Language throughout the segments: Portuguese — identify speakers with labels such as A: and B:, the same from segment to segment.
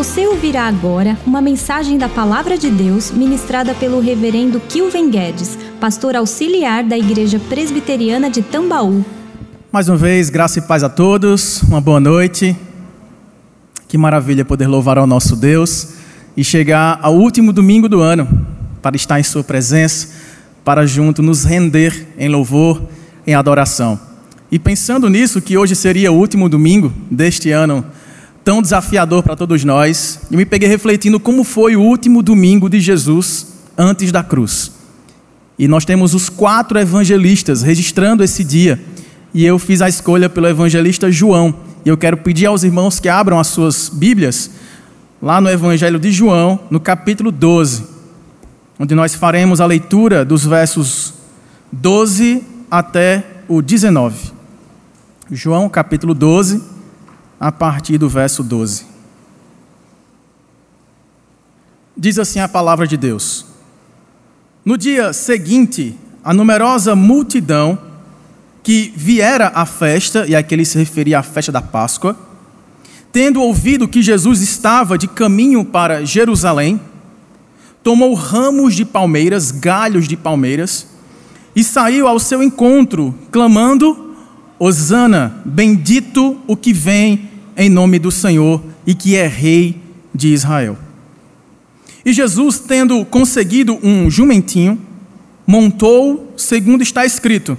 A: Você ouvirá agora uma mensagem da Palavra de Deus ministrada pelo Reverendo Kilven Guedes, pastor auxiliar da Igreja Presbiteriana de Tambaú.
B: Mais uma vez, graça e paz a todos, uma boa noite. Que maravilha poder louvar ao nosso Deus e chegar ao último domingo do ano para estar em Sua presença, para junto nos render em louvor, em adoração. E pensando nisso, que hoje seria o último domingo deste ano tão desafiador para todos nós, eu me peguei refletindo como foi o último domingo de Jesus antes da cruz. E nós temos os quatro evangelistas registrando esse dia, e eu fiz a escolha pelo evangelista João. E eu quero pedir aos irmãos que abram as suas Bíblias lá no Evangelho de João, no capítulo 12, onde nós faremos a leitura dos versos 12 até o 19. João, capítulo 12 a partir do verso 12. Diz assim a palavra de Deus: No dia seguinte, a numerosa multidão que viera à festa, e aqui ele se referia à festa da Páscoa, tendo ouvido que Jesus estava de caminho para Jerusalém, tomou ramos de palmeiras, galhos de palmeiras, e saiu ao seu encontro, clamando: Hosana, bendito o que vem em nome do Senhor e que é Rei de Israel. E Jesus, tendo conseguido um jumentinho, montou, segundo está escrito: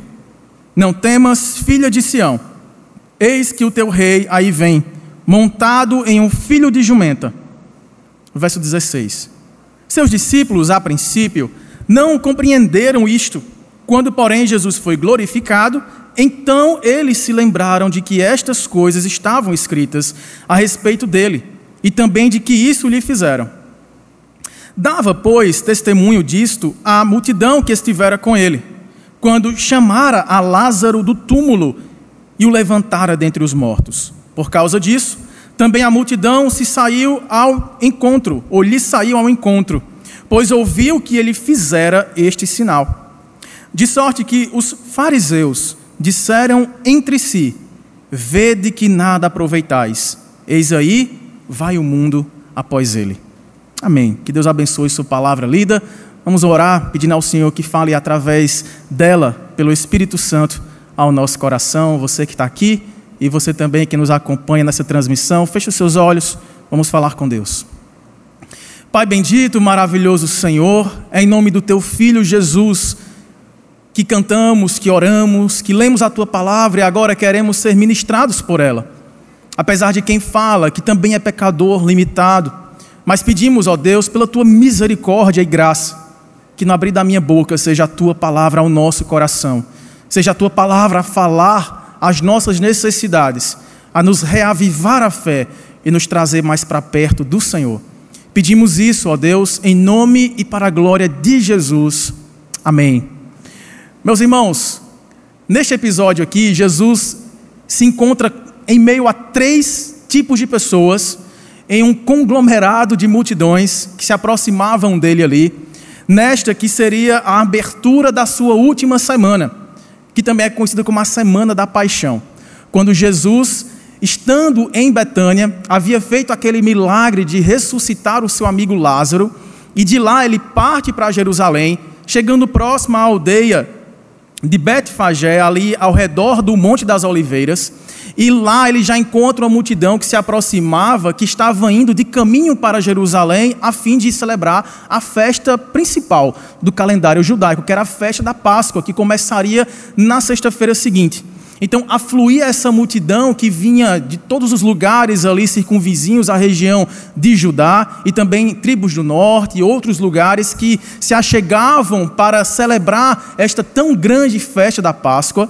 B: Não temas, filha de Sião, eis que o teu rei aí vem, montado em um filho de jumenta. Verso 16. Seus discípulos, a princípio, não compreenderam isto. Quando, porém, Jesus foi glorificado, então eles se lembraram de que estas coisas estavam escritas a respeito dele, e também de que isso lhe fizeram. Dava, pois, testemunho disto à multidão que estivera com ele, quando chamara a Lázaro do túmulo e o levantara dentre os mortos. Por causa disso, também a multidão se saiu ao encontro, ou lhe saiu ao encontro, pois ouviu que ele fizera este sinal. De sorte que os fariseus disseram entre si: Vede que nada aproveitais, eis aí vai o mundo após ele. Amém. Que Deus abençoe sua palavra lida. Vamos orar pedindo ao Senhor que fale através dela, pelo Espírito Santo, ao nosso coração. Você que está aqui e você também que nos acompanha nessa transmissão, feche os seus olhos, vamos falar com Deus. Pai bendito, maravilhoso Senhor, é em nome do teu filho Jesus que cantamos, que oramos, que lemos a tua palavra e agora queremos ser ministrados por ela. Apesar de quem fala que também é pecador, limitado, mas pedimos, ó Deus, pela tua misericórdia e graça, que no abrir da minha boca seja a tua palavra ao nosso coração, seja a tua palavra a falar as nossas necessidades, a nos reavivar a fé e nos trazer mais para perto do Senhor. Pedimos isso, ó Deus, em nome e para a glória de Jesus. Amém. Meus irmãos, neste episódio aqui, Jesus se encontra em meio a três tipos de pessoas, em um conglomerado de multidões que se aproximavam dele ali, nesta que seria a abertura da sua última semana, que também é conhecida como a Semana da Paixão, quando Jesus, estando em Betânia, havia feito aquele milagre de ressuscitar o seu amigo Lázaro, e de lá ele parte para Jerusalém, chegando próximo à aldeia de Betfagé, ali ao redor do Monte das Oliveiras, e lá ele já encontra uma multidão que se aproximava, que estava indo de caminho para Jerusalém a fim de celebrar a festa principal do calendário judaico, que era a festa da Páscoa, que começaria na sexta-feira seguinte. Então afluía essa multidão que vinha de todos os lugares ali circunvizinhos à região de Judá e também tribos do norte e outros lugares que se achegavam para celebrar esta tão grande festa da Páscoa.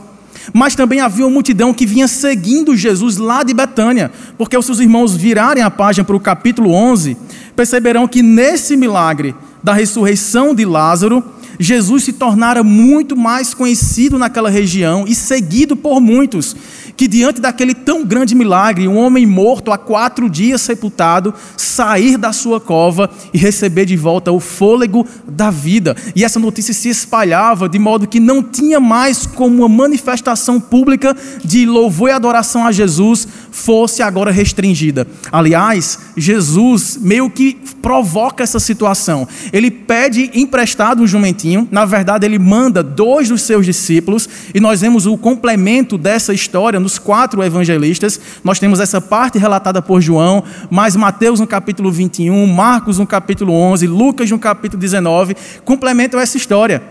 B: Mas também havia uma multidão que vinha seguindo Jesus lá de Betânia, porque os seus irmãos virarem a página para o capítulo 11, perceberão que nesse milagre da ressurreição de Lázaro, Jesus se tornara muito mais conhecido naquela região e seguido por muitos. Que diante daquele tão grande milagre, um homem morto há quatro dias sepultado, sair da sua cova e receber de volta o fôlego da vida. E essa notícia se espalhava de modo que não tinha mais como uma manifestação pública de louvor e adoração a Jesus fosse agora restringida. Aliás, Jesus meio que provoca essa situação. Ele pede emprestado um jumentinho, na verdade, ele manda dois dos seus discípulos, e nós vemos o complemento dessa história nos quatro evangelistas. Nós temos essa parte relatada por João, mais Mateus no capítulo 21, Marcos no capítulo 11, Lucas no capítulo 19, complementam essa história.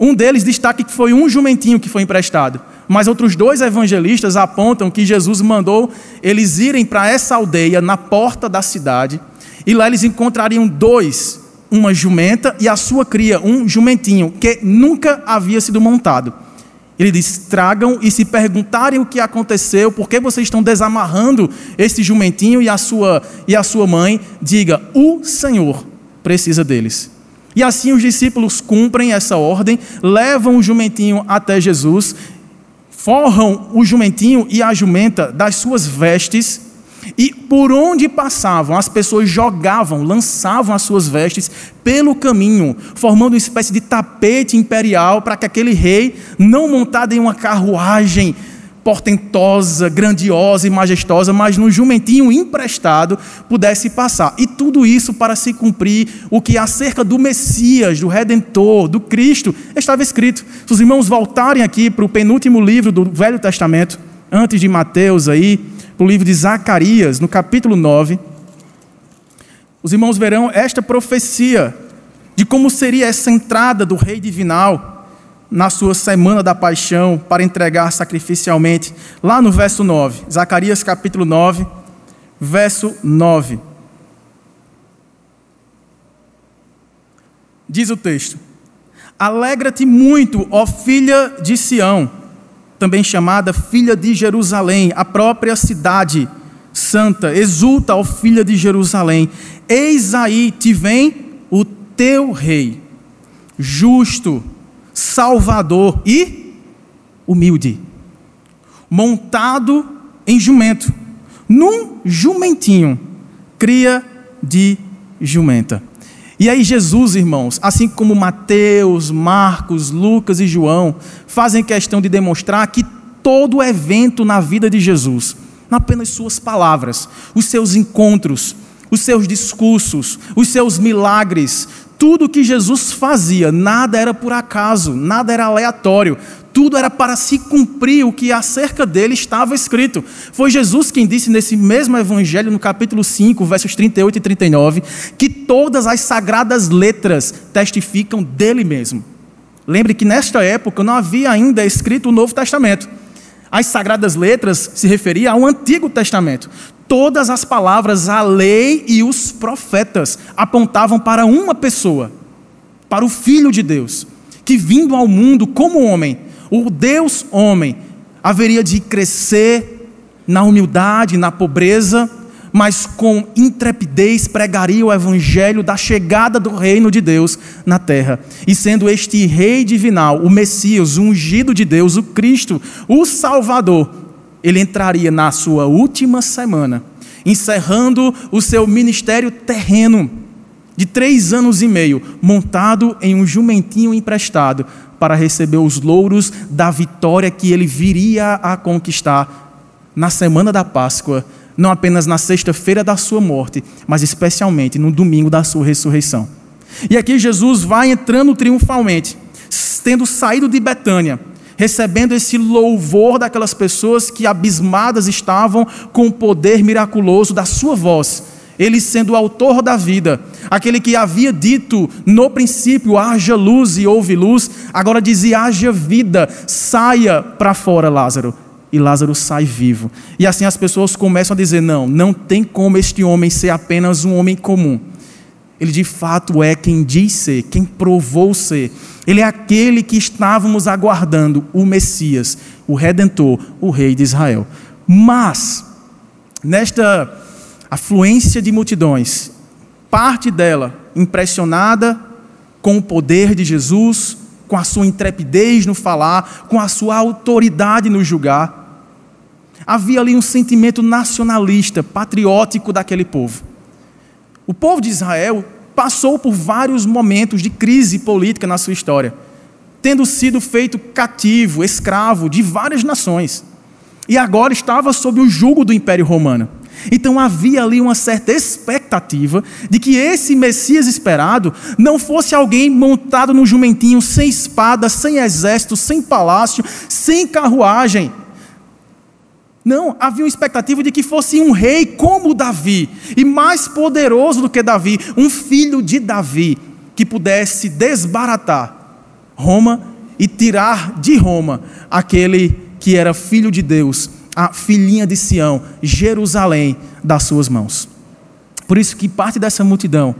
B: Um deles destaca que foi um jumentinho que foi emprestado. Mas outros dois evangelistas apontam que Jesus mandou eles irem para essa aldeia, na porta da cidade, e lá eles encontrariam dois, uma jumenta e a sua cria, um jumentinho, que nunca havia sido montado. Ele diz: tragam e se perguntarem o que aconteceu, por que vocês estão desamarrando esse jumentinho e a sua, e a sua mãe, diga: o Senhor precisa deles. E assim os discípulos cumprem essa ordem, levam o jumentinho até Jesus forram o jumentinho e a jumenta das suas vestes, e por onde passavam, as pessoas jogavam, lançavam as suas vestes pelo caminho, formando uma espécie de tapete imperial para que aquele rei, não montado em uma carruagem portentosa, grandiosa e majestosa, mas no jumentinho emprestado pudesse passar. E tudo isso para se cumprir o que acerca do Messias, do Redentor, do Cristo, estava escrito. Se os irmãos voltarem aqui para o penúltimo livro do Velho Testamento, antes de Mateus aí, para o livro de Zacarias, no capítulo 9, os irmãos verão esta profecia de como seria essa entrada do rei divinal na sua semana da paixão para entregar sacrificialmente, lá no verso 9, Zacarias capítulo 9, verso 9. Diz o texto: Alegra-te muito, ó filha de Sião, também chamada filha de Jerusalém, a própria cidade santa. Exulta, ó filha de Jerusalém, eis aí te vem o teu rei, justo salvador e humilde, montado em jumento, num jumentinho, cria de jumenta. E aí, Jesus, irmãos, assim como Mateus, Marcos, Lucas e João, fazem questão de demonstrar que todo evento na vida de Jesus, não apenas suas palavras, os seus encontros, os seus discursos, os seus milagres, tudo que Jesus fazia, nada era por acaso, nada era aleatório, tudo era para se cumprir o que acerca dele estava escrito. Foi Jesus quem disse nesse mesmo evangelho, no capítulo 5, versos 38 e 39, que todas as sagradas letras testificam dele mesmo. Lembre que nesta época não havia ainda escrito o Novo Testamento. As sagradas letras se referiam ao Antigo Testamento todas as palavras, a lei e os profetas apontavam para uma pessoa, para o Filho de Deus, que vindo ao mundo como homem, o Deus homem, haveria de crescer na humildade, na pobreza, mas com intrepidez pregaria o evangelho da chegada do reino de Deus na terra. E sendo este rei divinal, o Messias, o ungido de Deus, o Cristo, o Salvador, ele entraria na sua última semana, encerrando o seu ministério terreno de três anos e meio, montado em um jumentinho emprestado, para receber os louros da vitória que ele viria a conquistar na semana da Páscoa, não apenas na sexta-feira da sua morte, mas especialmente no domingo da sua ressurreição. E aqui Jesus vai entrando triunfalmente, tendo saído de Betânia, recebendo esse louvor daquelas pessoas que abismadas estavam com o poder miraculoso da sua voz. Ele sendo o autor da vida, aquele que havia dito no princípio: haja luz e houve luz, agora dizia: haja vida, saia para fora, Lázaro. E Lázaro sai vivo. E assim as pessoas começam a dizer: não, não tem como este homem ser apenas um homem comum. Ele de fato é quem diz ser, quem provou ser. Ele é aquele que estávamos aguardando, o Messias, o Redentor, o Rei de Israel. Mas, nesta afluência de multidões, parte dela impressionada com o poder de Jesus, com a sua intrepidez no falar, com a sua autoridade no julgar, Havia ali um sentimento nacionalista, patriótico daquele povo. O povo de Israel passou por vários momentos de crise política na sua história, tendo sido feito cativo, escravo de várias nações. E agora estava sob o jugo do Império Romano. Então havia ali uma certa expectativa de que esse Messias esperado não fosse alguém montado num jumentinho, sem espada, sem exército, sem palácio, sem carruagem. Não, havia uma expectativa de que fosse um rei como Davi, e mais poderoso do que Davi, um filho de Davi, que pudesse desbaratar Roma e tirar de Roma aquele que era filho de Deus a filhinha de Sião, Jerusalém, das suas mãos. Por isso que parte dessa multidão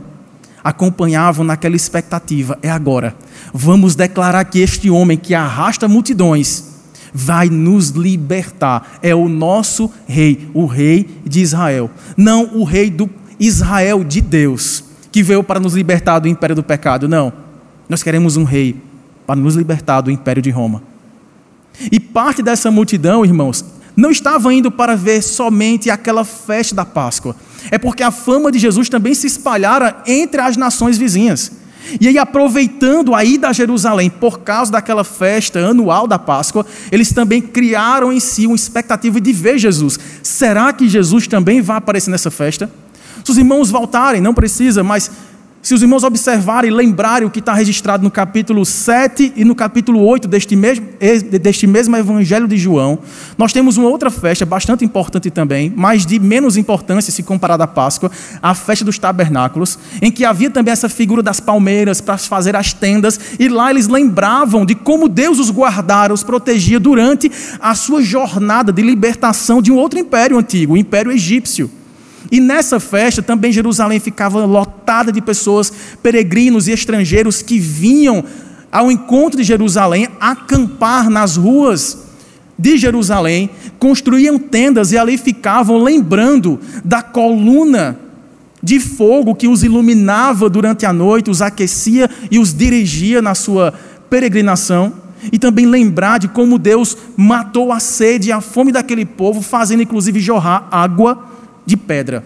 B: acompanhavam naquela expectativa, é agora. Vamos declarar que este homem que arrasta multidões vai nos libertar. É o nosso rei, o rei de Israel. Não o rei do Israel de Deus, que veio para nos libertar do império do pecado. Não. Nós queremos um rei para nos libertar do império de Roma. E parte dessa multidão, irmãos, não estava indo para ver somente aquela festa da Páscoa. É porque a fama de Jesus também se espalhara entre as nações vizinhas. E aí, aproveitando a ida a Jerusalém por causa daquela festa anual da Páscoa, eles também criaram em si uma expectativa de ver Jesus. Será que Jesus também vai aparecer nessa festa? Se os irmãos voltarem, não precisa, mas se os irmãos observarem e lembrarem o que está registrado no capítulo 7 e no capítulo 8 deste mesmo, deste mesmo Evangelho de João, nós temos uma outra festa bastante importante também, mas de menos importância se comparada à Páscoa, a festa dos tabernáculos, em que havia também essa figura das palmeiras para fazer as tendas, e lá eles lembravam de como Deus os guardara, os protegia durante a sua jornada de libertação de um outro império antigo, o Império Egípcio. E nessa festa também Jerusalém ficava lotada de pessoas, peregrinos e estrangeiros que vinham ao encontro de Jerusalém, acampar nas ruas de Jerusalém, construíam tendas e ali ficavam lembrando da coluna de fogo que os iluminava durante a noite, os aquecia e os dirigia na sua peregrinação. E também lembrar de como Deus matou a sede e a fome daquele povo, fazendo inclusive jorrar água de pedra.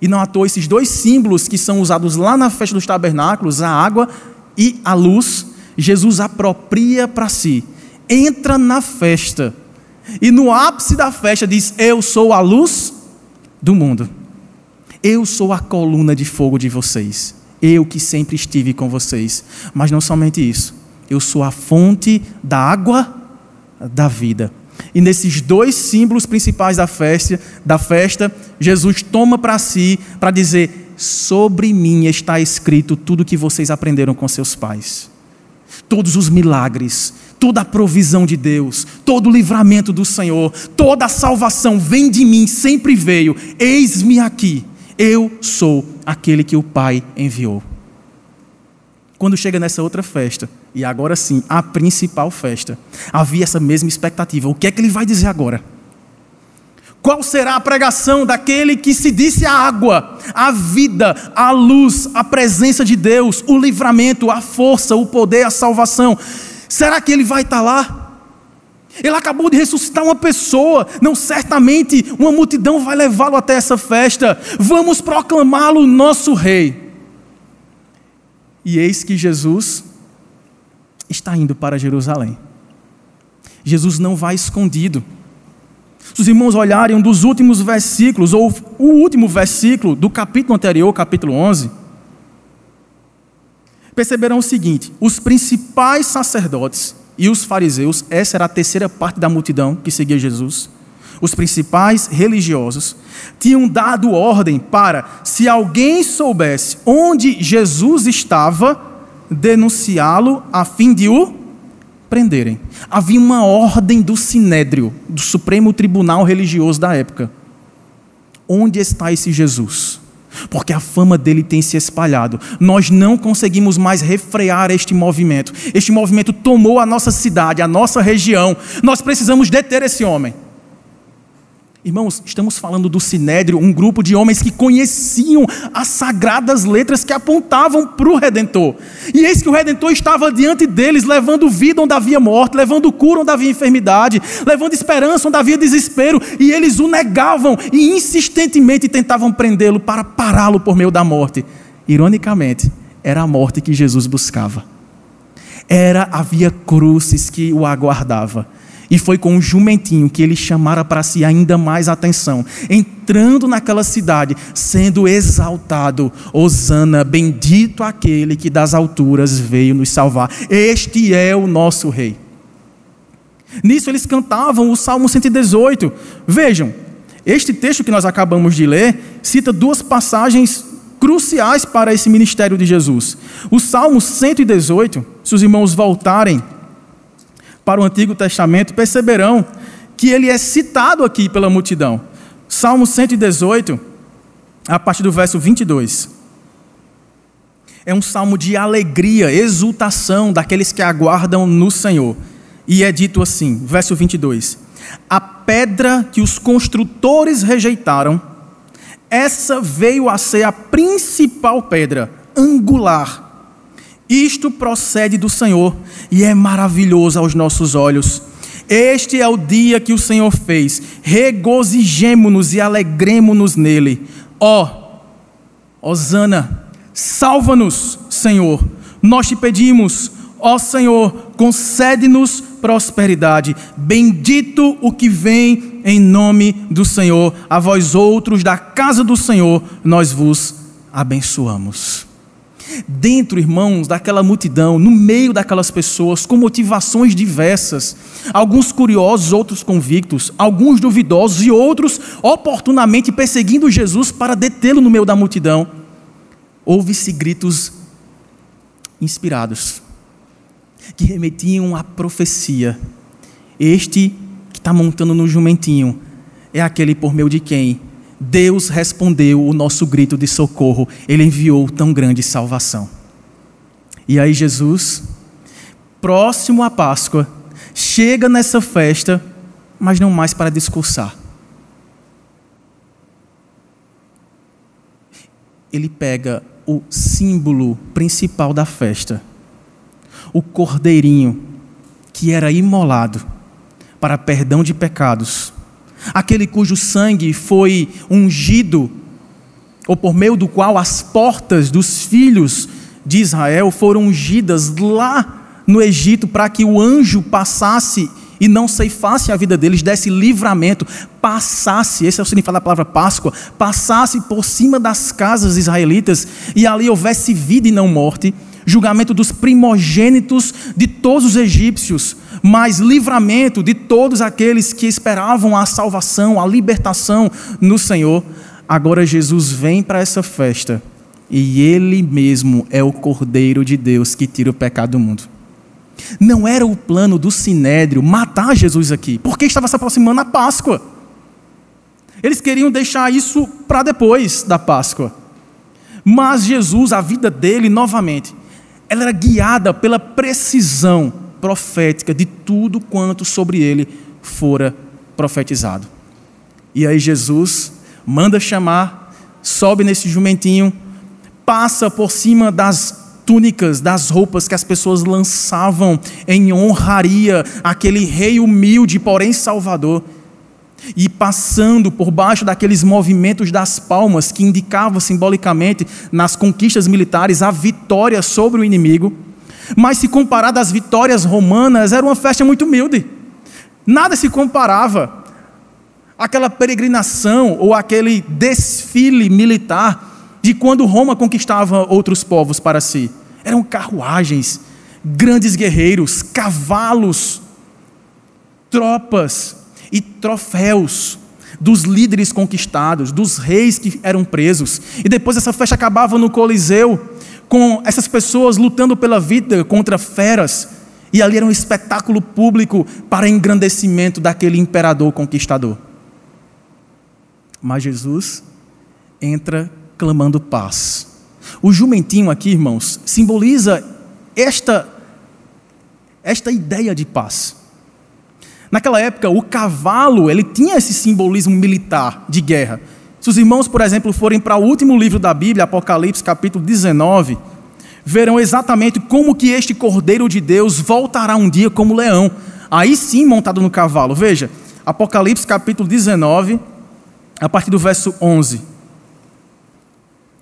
B: E não à toa esses dois símbolos que são usados lá na festa dos tabernáculos, a água e a luz, Jesus apropria para si. Entra na festa. E no ápice da festa diz: Eu sou a luz do mundo. Eu sou a coluna de fogo de vocês. Eu que sempre estive com vocês. Mas não somente isso. Eu sou a fonte da água da vida. E nesses dois símbolos principais da festa, da festa Jesus toma para si para dizer: sobre mim está escrito tudo que vocês aprenderam com seus pais. Todos os milagres, toda a provisão de Deus, todo o livramento do Senhor, toda a salvação vem de mim, sempre veio. Eis-me aqui. Eu sou aquele que o Pai enviou. Quando chega nessa outra festa, e agora sim, a principal festa, havia essa mesma expectativa. O que é que ele vai dizer agora? Qual será a pregação daquele que se disse a água, a vida, a luz, a presença de Deus, o livramento, a força, o poder, a salvação? Será que ele vai estar lá? Ele acabou de ressuscitar uma pessoa, não certamente uma multidão vai levá-lo até essa festa. Vamos proclamá-lo nosso rei. E eis que Jesus está indo para Jerusalém. Jesus não vai escondido. Se os irmãos olharem um dos últimos versículos, ou o último versículo do capítulo anterior, capítulo 11, perceberão o seguinte: os principais sacerdotes e os fariseus, essa era a terceira parte da multidão que seguia Jesus, os principais religiosos, tinham dado ordem para, se alguém soubesse onde Jesus estava, denunciá-lo a fim de o prenderem. Havia uma ordem do Sinédrio, do Supremo Tribunal Religioso da época. Onde está esse Jesus? Porque a fama dele tem se espalhado. Nós não conseguimos mais refrear este movimento. Este movimento tomou a nossa cidade, a nossa região. Nós precisamos deter esse homem. Irmãos, estamos falando do Sinédrio, um grupo de homens que conheciam as sagradas letras que apontavam para o Redentor. E eis que o Redentor estava diante deles, levando vida onde havia morte, levando cura onde havia enfermidade, levando esperança onde havia desespero, e eles o negavam e insistentemente tentavam prendê-lo para pará-lo por meio da morte. Ironicamente, era a morte que Jesus buscava. Era havia cruzes que o aguardava. E foi com um jumentinho que ele chamara para si ainda mais atenção. Entrando naquela cidade, sendo exaltado, Osana, bendito aquele que das alturas veio nos salvar. Este é o nosso rei. Nisso eles cantavam o Salmo 118. Vejam, este texto que nós acabamos de ler cita duas passagens cruciais para esse ministério de Jesus. O Salmo 118, se os irmãos voltarem para o Antigo Testamento, perceberão que ele é citado aqui pela multidão. Salmo 118, a partir do verso 22. É um salmo de alegria, exultação daqueles que aguardam no Senhor. E é dito assim, verso 22: A pedra que os construtores rejeitaram, essa veio a ser a principal pedra, angular isto procede do Senhor e é maravilhoso aos nossos olhos. Este é o dia que o Senhor fez. Regozijemo-nos e alegremo-nos nele. Ó, oh, Osana, salva-nos, Senhor. Nós te pedimos, ó Senhor, concede-nos prosperidade. Bendito o que vem em nome do Senhor. A vós outros da casa do Senhor, nós vos abençoamos dentro, irmãos, daquela multidão, no meio daquelas pessoas, com motivações diversas, alguns curiosos, outros convictos, alguns duvidosos e outros oportunamente perseguindo Jesus para detê-lo no meio da multidão, houve-se gritos inspirados, que remetiam à profecia. Este que está montando no jumentinho é aquele por meio de quem Deus respondeu o nosso grito de socorro, Ele enviou tão grande salvação. E aí, Jesus, próximo à Páscoa, chega nessa festa, mas não mais para discursar. Ele pega o símbolo principal da festa, o cordeirinho que era imolado para perdão de pecados aquele cujo sangue foi ungido, ou por meio do qual as portas dos filhos de Israel foram ungidas lá no Egito para que o anjo passasse e não ceifasse a vida deles, desse livramento, passasse, esse é o significado da palavra Páscoa, passasse por cima das casas israelitas e ali houvesse vida e não morte, julgamento dos primogênitos de todos os egípcios, mas livramento de todos aqueles que esperavam a salvação, a libertação no Senhor. Agora Jesus vem para essa festa e Ele mesmo é o Cordeiro de Deus que tira o pecado do mundo. Não era o plano do Sinédrio matar Jesus aqui, porque estava se aproximando a Páscoa. Eles queriam deixar isso para depois da Páscoa. Mas Jesus, a vida dele, novamente, ela era guiada pela precisão profética de tudo quanto sobre ele fora profetizado. E aí Jesus manda chamar, sobe nesse jumentinho, passa por cima das túnicas, das roupas que as pessoas lançavam em honraria aquele rei humilde, porém salvador. E passando por baixo daqueles movimentos das palmas que indicavam simbolicamente nas conquistas militares a vitória sobre o inimigo, mas se comparado às vitórias romanas, era uma festa muito humilde. Nada se comparava àquela peregrinação ou aquele desfile militar de quando Roma conquistava outros povos para si. Eram carruagens, grandes guerreiros, cavalos, tropas e troféus dos líderes conquistados, dos reis que eram presos. E depois essa festa acabava no Coliseu com essas pessoas lutando pela vida contra feras, e ali era um espetáculo público para engrandecimento daquele imperador conquistador. Mas Jesus entra clamando paz. O jumentinho aqui, irmãos, simboliza esta esta ideia de paz. Naquela época, o cavalo ele tinha esse simbolismo militar de guerra. Se os irmãos, por exemplo, forem para o último livro da Bíblia, Apocalipse, capítulo 19, verão exatamente como que este Cordeiro de Deus voltará um dia como leão, aí sim montado no cavalo. Veja, Apocalipse, capítulo 19, a partir do verso 11.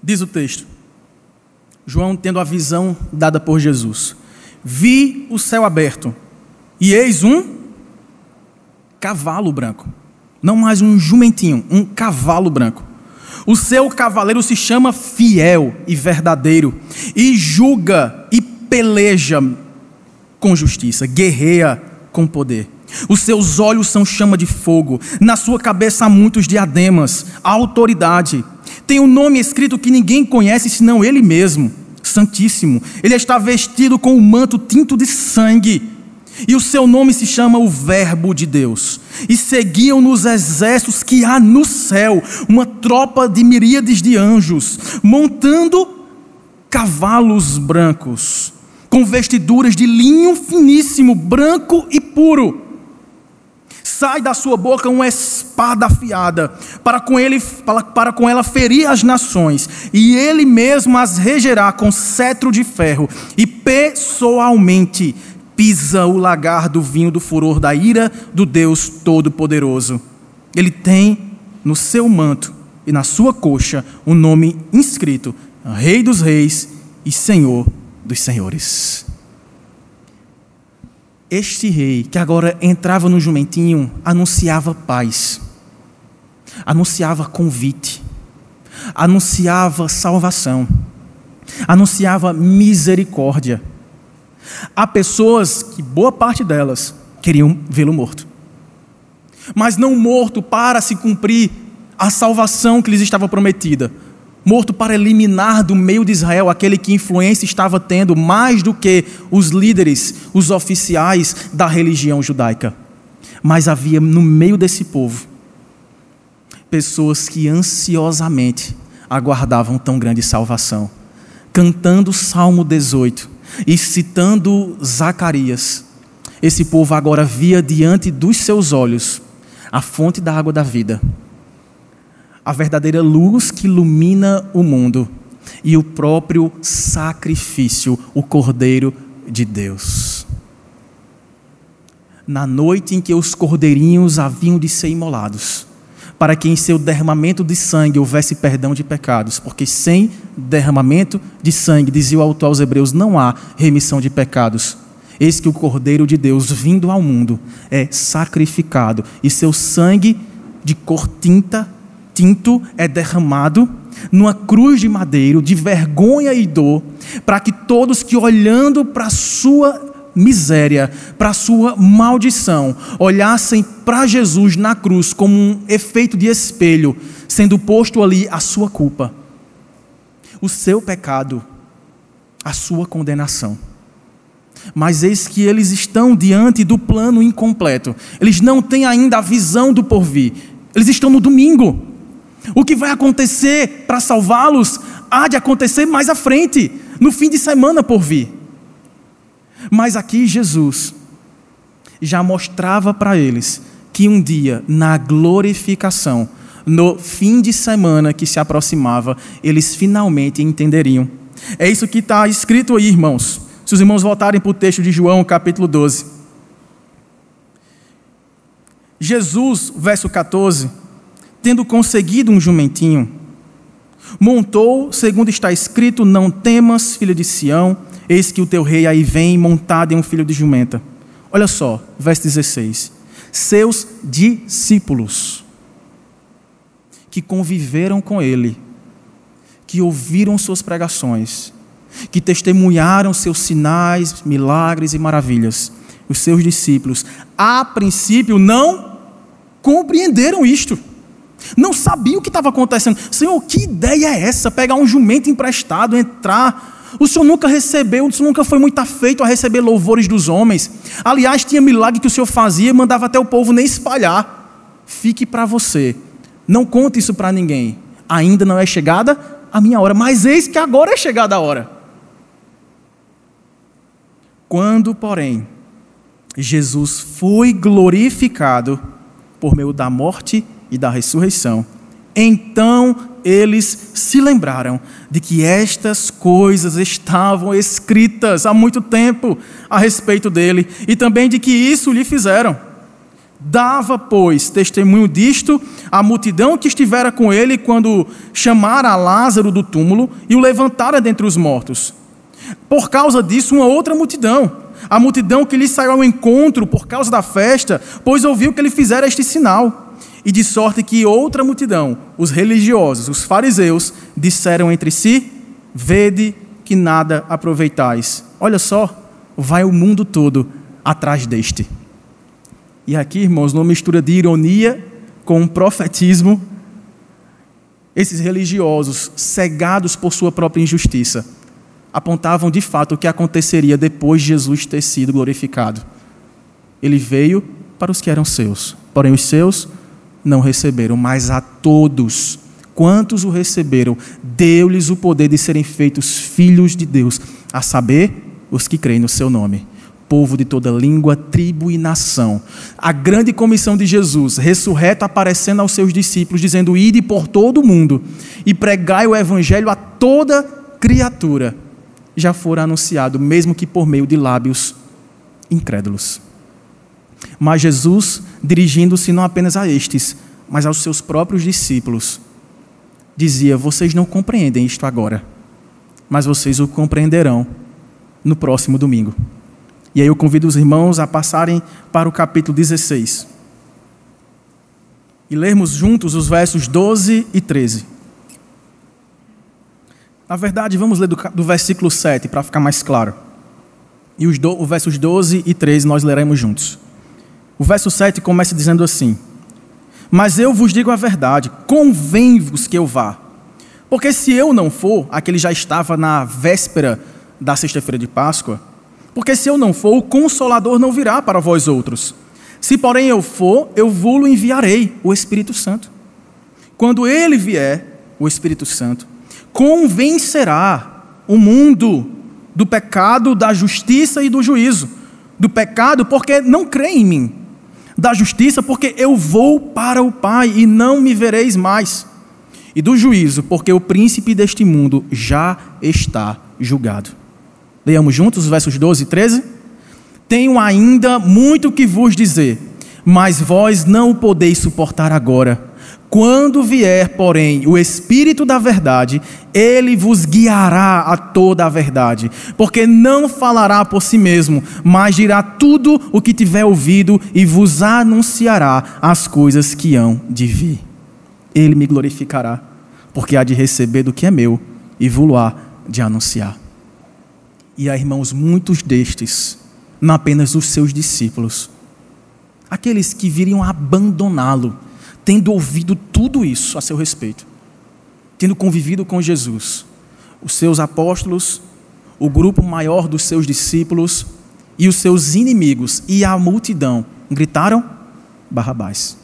B: Diz o texto: João tendo a visão dada por Jesus: Vi o céu aberto, e eis um cavalo branco. Não mais um jumentinho, um cavalo branco. O seu cavaleiro se chama fiel e verdadeiro, e julga e peleja com justiça, guerreia com poder. Os seus olhos são chama de fogo, na sua cabeça há muitos diademas, autoridade. Tem um nome escrito que ninguém conhece senão ele mesmo, Santíssimo. Ele está vestido com um manto tinto de sangue e o seu nome se chama o Verbo de Deus. E seguiam nos exércitos que há no céu uma tropa de miríades de anjos, montando cavalos brancos, com vestiduras de linho finíssimo, branco e puro. Sai da sua boca uma espada afiada, para com, ele, para, para com ela ferir as nações, e ele mesmo as regerá com cetro de ferro, e pessoalmente pisa o lagar do vinho do furor da ira do Deus Todo-Poderoso. Ele tem no seu manto e na sua coxa o um nome inscrito: Rei dos Reis e Senhor dos Senhores. Este rei, que agora entrava no jumentinho, anunciava paz, anunciava convite, anunciava salvação, anunciava misericórdia Há pessoas que, boa parte delas, queriam vê-lo morto. Mas não morto para se cumprir a salvação que lhes estava prometida. Morto para eliminar do meio de Israel aquele que influência estava tendo mais do que os líderes, os oficiais da religião judaica. Mas havia no meio desse povo pessoas que ansiosamente aguardavam tão grande salvação. Cantando o Salmo 18, e citando Zacarias, esse povo agora via diante dos seus olhos a fonte da água da vida, a verdadeira luz que ilumina o mundo e o próprio sacrifício, o Cordeiro de Deus. Na noite em que os cordeirinhos haviam de ser imolados, para que em seu derramamento de sangue houvesse perdão de pecados, porque sem derramamento de sangue, dizia o autor aos Hebreus, não há remissão de pecados. Eis que o Cordeiro de Deus, vindo ao mundo, é sacrificado, e seu sangue de cor tinta, tinto, é derramado numa cruz de madeiro, de vergonha e dor, para que todos que olhando para a sua miséria, para a sua maldição, olhassem para Jesus na cruz como um efeito de espelho, sendo posto ali a sua culpa, o seu pecado, a sua condenação. Mas eis que eles estão diante do plano incompleto, eles não têm ainda a visão do porvir, eles estão no domingo. O que vai acontecer para salvá-los há de acontecer mais à frente, no fim de semana por vir. Mas aqui Jesus já mostrava para eles que um dia, na glorificação, no fim de semana que se aproximava, eles finalmente entenderiam. É isso que está escrito aí, irmãos. Se os irmãos voltarem para o texto de João, capítulo 12. Jesus, verso 14, tendo conseguido um jumentinho, montou, segundo está escrito: Não temas, filho de Sião, Eis que o teu rei aí vem montado em um filho de jumenta. Olha só, verso 16. Seus discípulos, que conviveram com ele, que ouviram suas pregações, que testemunharam seus sinais, milagres e maravilhas, os seus discípulos, a princípio não compreenderam isto. Não sabiam o que estava acontecendo. Senhor, que ideia é essa? Pegar um jumento emprestado, entrar o Senhor nunca recebeu, o Senhor nunca foi muito afeito a receber louvores dos homens. Aliás, tinha milagre que o Senhor fazia, mandava até o povo nem espalhar. Fique para você. Não conte isso para ninguém. Ainda não é chegada a minha hora, mas eis que agora é chegada a hora. Quando, porém, Jesus foi glorificado por meio da morte e da ressurreição. Então eles se lembraram de que estas coisas estavam escritas há muito tempo a respeito dele e também de que isso lhe fizeram. Dava, pois, testemunho disto a multidão que estivera com ele quando chamara Lázaro do túmulo e o levantara dentre os mortos. Por causa disso, uma outra multidão, a multidão que lhe saiu ao encontro por causa da festa, pois ouviu que ele fizera este sinal. E de sorte que outra multidão, os religiosos, os fariseus, disseram entre si: Vede que nada aproveitais. Olha só, vai o mundo todo atrás deste. E aqui, irmãos, numa mistura de ironia com um profetismo, esses religiosos, cegados por sua própria injustiça, apontavam de fato o que aconteceria depois de Jesus ter sido glorificado. Ele veio para os que eram seus, porém os seus não receberam, mas a todos quantos o receberam, deu-lhes o poder de serem feitos filhos de Deus, a saber, os que creem no seu nome povo de toda língua, tribo e nação. A grande comissão de Jesus, ressurreto, aparecendo aos seus discípulos, dizendo: Ide por todo o mundo e pregai o evangelho a toda criatura, já fora anunciado, mesmo que por meio de lábios incrédulos. Mas Jesus, dirigindo-se não apenas a estes, mas aos seus próprios discípulos, dizia: Vocês não compreendem isto agora, mas vocês o compreenderão no próximo domingo. E aí eu convido os irmãos a passarem para o capítulo 16 e lermos juntos os versos 12 e 13. Na verdade, vamos ler do, do versículo 7 para ficar mais claro. E os, do, os versos 12 e 13 nós leremos juntos. O verso 7 começa dizendo assim: Mas eu vos digo a verdade, convém-vos que eu vá. Porque se eu não for, aquele já estava na véspera da sexta-feira de Páscoa, porque se eu não for, o consolador não virá para vós outros. Se porém eu for, eu vou-lo enviarei, o Espírito Santo. Quando ele vier, o Espírito Santo, convencerá o mundo do pecado, da justiça e do juízo. Do pecado, porque não crê em mim. Da justiça, porque eu vou para o Pai e não me vereis mais. E do juízo, porque o príncipe deste mundo já está julgado. Leiamos juntos os versos 12 e 13. Tenho ainda muito que vos dizer, mas vós não o podeis suportar agora. Quando vier, porém, o Espírito da Verdade, ele vos guiará a toda a verdade, porque não falará por si mesmo, mas dirá tudo o que tiver ouvido e vos anunciará as coisas que hão de vir. Ele me glorificará, porque há de receber do que é meu e vou-lo-á de anunciar. E há, irmãos, muitos destes, não apenas os seus discípulos, aqueles que viriam abandoná-lo, tendo ouvido tudo isso a seu respeito, tendo convivido com Jesus, os seus apóstolos, o grupo maior dos seus discípulos e os seus inimigos e a multidão gritaram: Barrabás.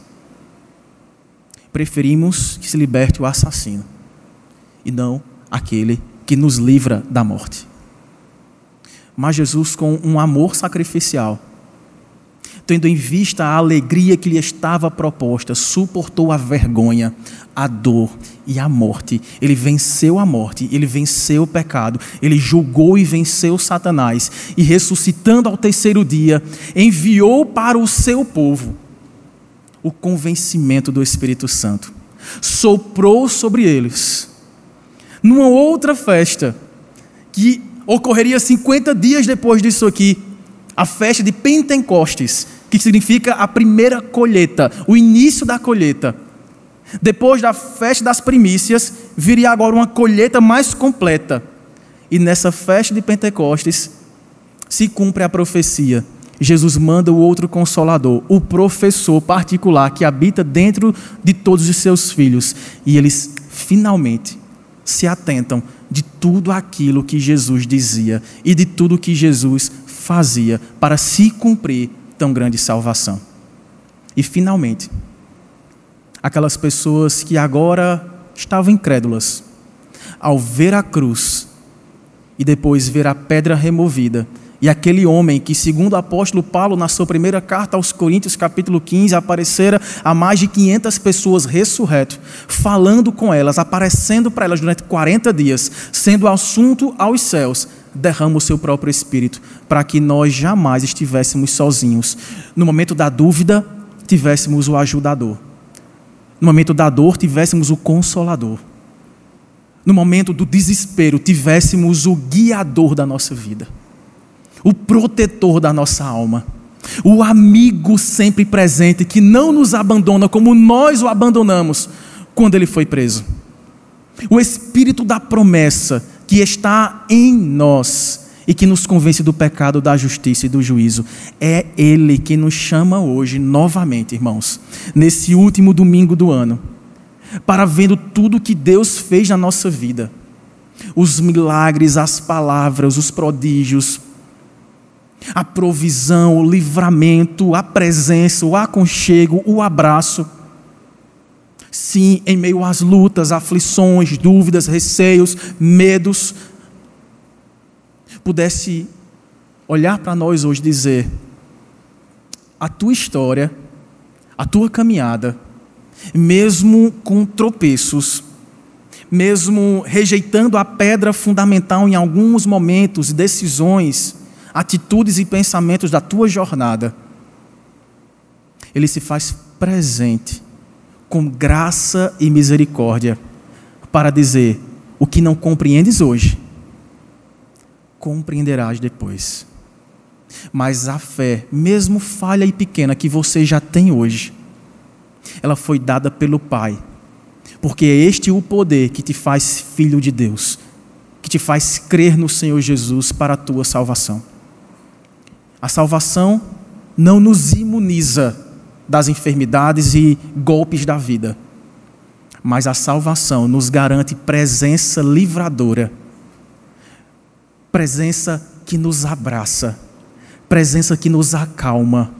B: Preferimos que se liberte o assassino e não aquele que nos livra da morte mas Jesus, com um amor sacrificial, tendo em vista a alegria que lhe estava proposta, suportou a vergonha, a dor e a morte. Ele venceu a morte, ele venceu o pecado, ele julgou e venceu Satanás, e ressuscitando ao terceiro dia, enviou para o seu povo o convencimento do Espírito Santo. Soprou sobre eles, numa outra festa, que ocorreria 50 dias depois disso aqui, a festa de Pentecostes, que significa a primeira colheita, o início da colheita. Depois da festa das primícias, viria agora uma colheita mais completa. E nessa festa de Pentecostes se cumpre a profecia. Jesus manda o outro consolador, o professor particular que habita dentro de todos os seus filhos. E eles finalmente se atentam de tudo aquilo que Jesus dizia e de tudo que Jesus fazia para se cumprir tão grande salvação. E finalmente, aquelas pessoas que agora estavam incrédulas, ao ver a cruz e depois ver a pedra removida, E aquele homem que, segundo o apóstolo Paulo, na sua primeira carta aos Coríntios, capítulo 15, aparecera a mais de 500 pessoas ressurreto, falando com elas, aparecendo para elas durante 40 dias, sendo assunto aos céus, derrama o seu próprio espírito, para que nós jamais estivéssemos sozinhos. No momento da dúvida, tivéssemos o ajudador. No momento da dor, tivéssemos o consolador. No momento do desespero, tivéssemos o guiador da nossa vida o protetor da nossa alma, o amigo sempre presente que não nos abandona como nós o abandonamos quando ele foi preso. O Espírito da promessa que está em nós e que nos convence do pecado, da justiça e do juízo. É Ele que nos chama hoje, novamente, irmãos, nesse último domingo do ano, para vendo tudo que Deus fez na nossa vida. Os milagres, as palavras, os prodígios, a provisão, o livramento, a presença, o aconchego, o abraço. Sim, em meio às lutas, aflições, dúvidas, receios, medos, pudesse olhar para nós hoje e dizer: a tua história, a tua caminhada, mesmo com tropeços, mesmo rejeitando a pedra fundamental em alguns momentos, decisões, atitudes e pensamentos da tua jornada, ele se faz presente com graça e misericórdia para dizer: o que não compreendes hoje, compreenderás depois. Mas a fé, mesmo falha e pequena que você já tem hoje, ela foi dada pelo Pai, porque é este o poder que te faz filho de Deus, que te faz crer no Senhor Jesus para a tua salvação. A salvação não nos imuniza das enfermidades e golpes da vida, mas a salvação nos garante presença livradora, presença que nos abraça, presença que nos acalma,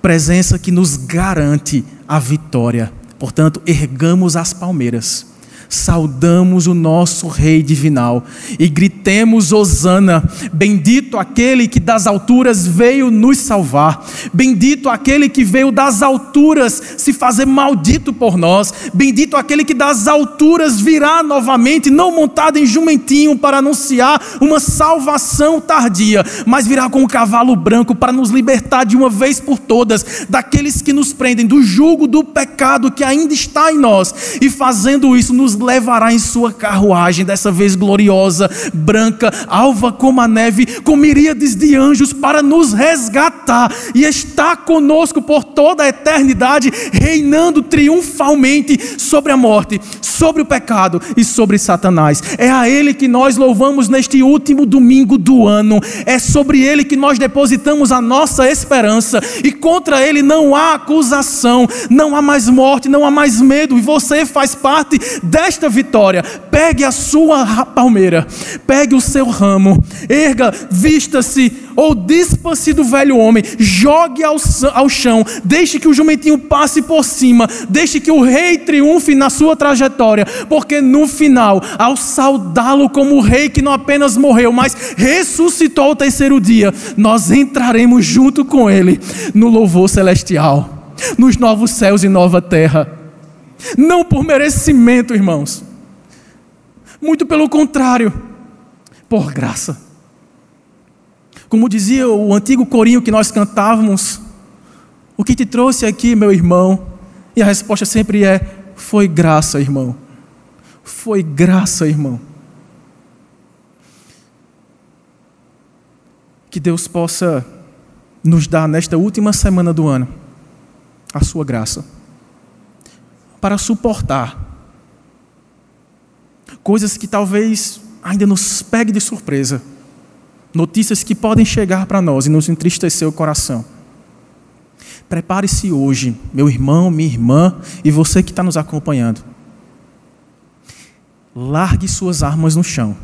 B: presença que nos garante a vitória. Portanto, ergamos as palmeiras saudamos o nosso Rei divinal e gritemos Hosana, bendito aquele que das alturas veio nos salvar, bendito aquele que veio das alturas se fazer maldito por nós, bendito aquele que das alturas virá novamente, não montado em jumentinho para anunciar uma salvação tardia, mas virá com um cavalo branco para nos libertar de uma vez por todas daqueles que nos prendem do jugo do pecado que ainda está em nós. E fazendo isso nos levará em sua carruagem, dessa vez gloriosa, branca, alva como a neve, com miríades de anjos para nos resgatar. E está conosco por toda a eternidade, reinando triunfalmente sobre a morte, sobre o pecado e sobre Satanás. É a Ele que nós louvamos neste último domingo do ano, é sobre Ele que nós depositamos a nossa esperança. E contra Ele não há acusação, não há mais morte, não há mais medo, e você faz parte esta vitória, pegue a sua palmeira, pegue o seu ramo, erga, vista-se ou dispa-se do velho homem, jogue ao, ao chão, deixe que o jumentinho passe por cima, deixe que o rei triunfe na sua trajetória, porque no final, ao saudá-lo como rei que não apenas morreu, mas ressuscitou ao terceiro dia, nós entraremos junto com ele no louvor celestial, nos novos céus e nova terra. Não por merecimento, irmãos. Muito pelo contrário, por graça. Como dizia o antigo corinho que nós cantávamos, o que te trouxe aqui, meu irmão? E a resposta sempre é: foi graça, irmão. Foi graça, irmão. Que Deus possa nos dar nesta última semana do ano a sua graça para suportar coisas que talvez ainda nos pegue de surpresa, notícias que podem chegar para nós e nos entristecer o coração. Prepare-se hoje, meu irmão, minha irmã e você que está nos acompanhando. Largue suas armas no chão.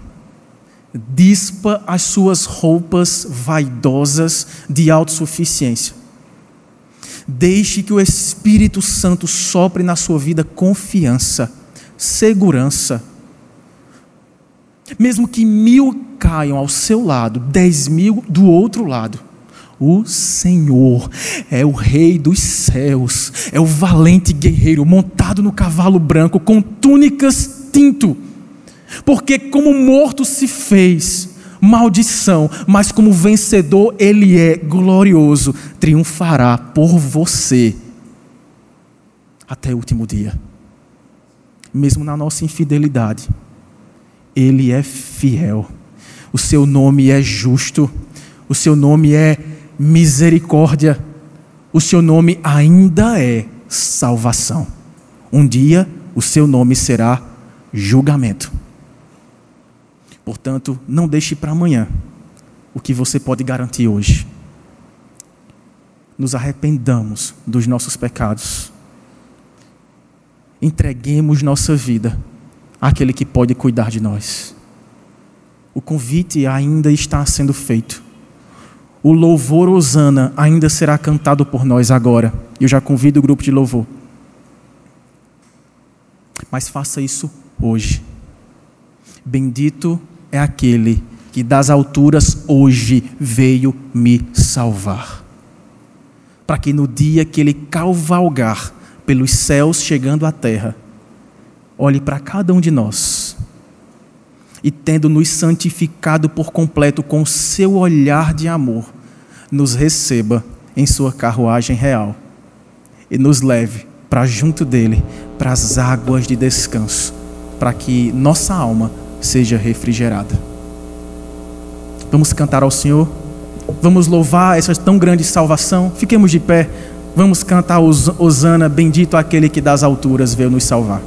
B: Dispa as suas roupas vaidosas de autossuficiência. Deixe que o Espírito Santo sopre na sua vida confiança, segurança. Mesmo que mil caiam ao seu lado, dez mil do outro lado, o Senhor é o Rei dos céus, é o valente guerreiro montado no cavalo branco com túnicas tinto. Porque, como morto se fez, maldição, mas como vencedor, ele é glorioso, triunfará por você até o último dia. Mesmo na nossa infidelidade, ele é fiel. O seu nome é justo, o seu nome é misericórdia, o seu nome ainda é salvação. Um dia o seu nome será julgamento. Portanto, não deixe para amanhã o que você pode garantir hoje. Nos arrependamos dos nossos pecados. Entreguemos nossa vida àquele que pode cuidar de nós. O convite ainda está sendo feito. O louvor Osana ainda será cantado por nós agora. Eu já convido o grupo de louvor. Mas faça isso hoje. Bendito é aquele que das alturas hoje veio me salvar. Para que no dia que ele cavalgar pelos céus chegando à terra, olhe para cada um de nós e, tendo nos santificado por completo com seu olhar de amor, nos receba em sua carruagem real e nos leve para junto dele, para as águas de descanso, para que nossa alma seja refrigerada. Vamos cantar ao Senhor, vamos louvar essa tão grande salvação. Fiquemos de pé, vamos cantar Osana, bendito aquele que das alturas veio nos salvar.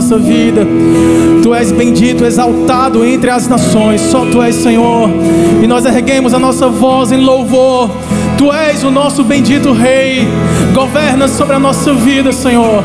B: Nossa vida. Tu és bendito, exaltado entre as nações. Só tu és, Senhor. E nós erguemos a nossa voz em louvor. Tu és o nosso bendito Rei. Governa sobre a nossa vida, Senhor.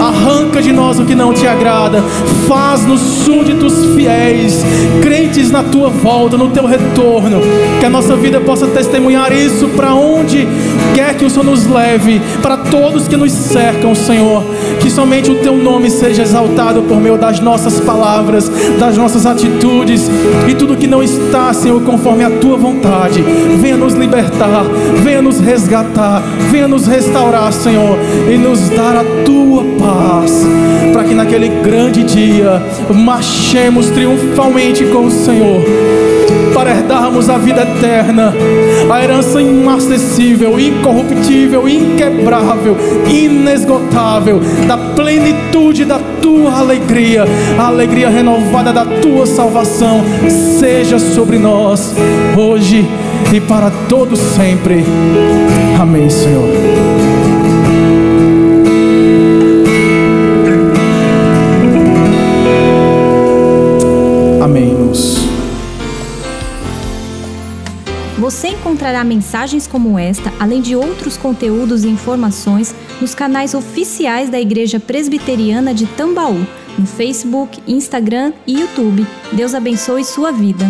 B: Arranca de nós o que não te agrada. Faz-nos súditos fiéis, crentes na tua volta, no teu retorno. Que a nossa vida possa testemunhar isso para onde quer que o Senhor nos leve, para todos que nos cercam, Senhor. Que somente o teu nome seja exaltado por meio das nossas palavras, das nossas atitudes e tudo que não está, Senhor, conforme a tua vontade. Venha nos libertar, venha nos resgatar, venha nos restaurar, Senhor, e nos dar a tua paz, para que naquele grande dia marchemos triunfalmente com o Senhor para herdarmos a vida eterna, a herança inacessível, incorruptível, inquebrável, inesgotável, da plenitude da tua alegria, a alegria renovada da tua salvação, seja sobre nós, hoje e para todos sempre. Amém, Senhor. Amém.
A: Você encontrará mensagens como esta, além de outros conteúdos e informações, nos canais oficiais da Igreja Presbiteriana de Tambaú, no Facebook, Instagram e YouTube. Deus abençoe sua vida.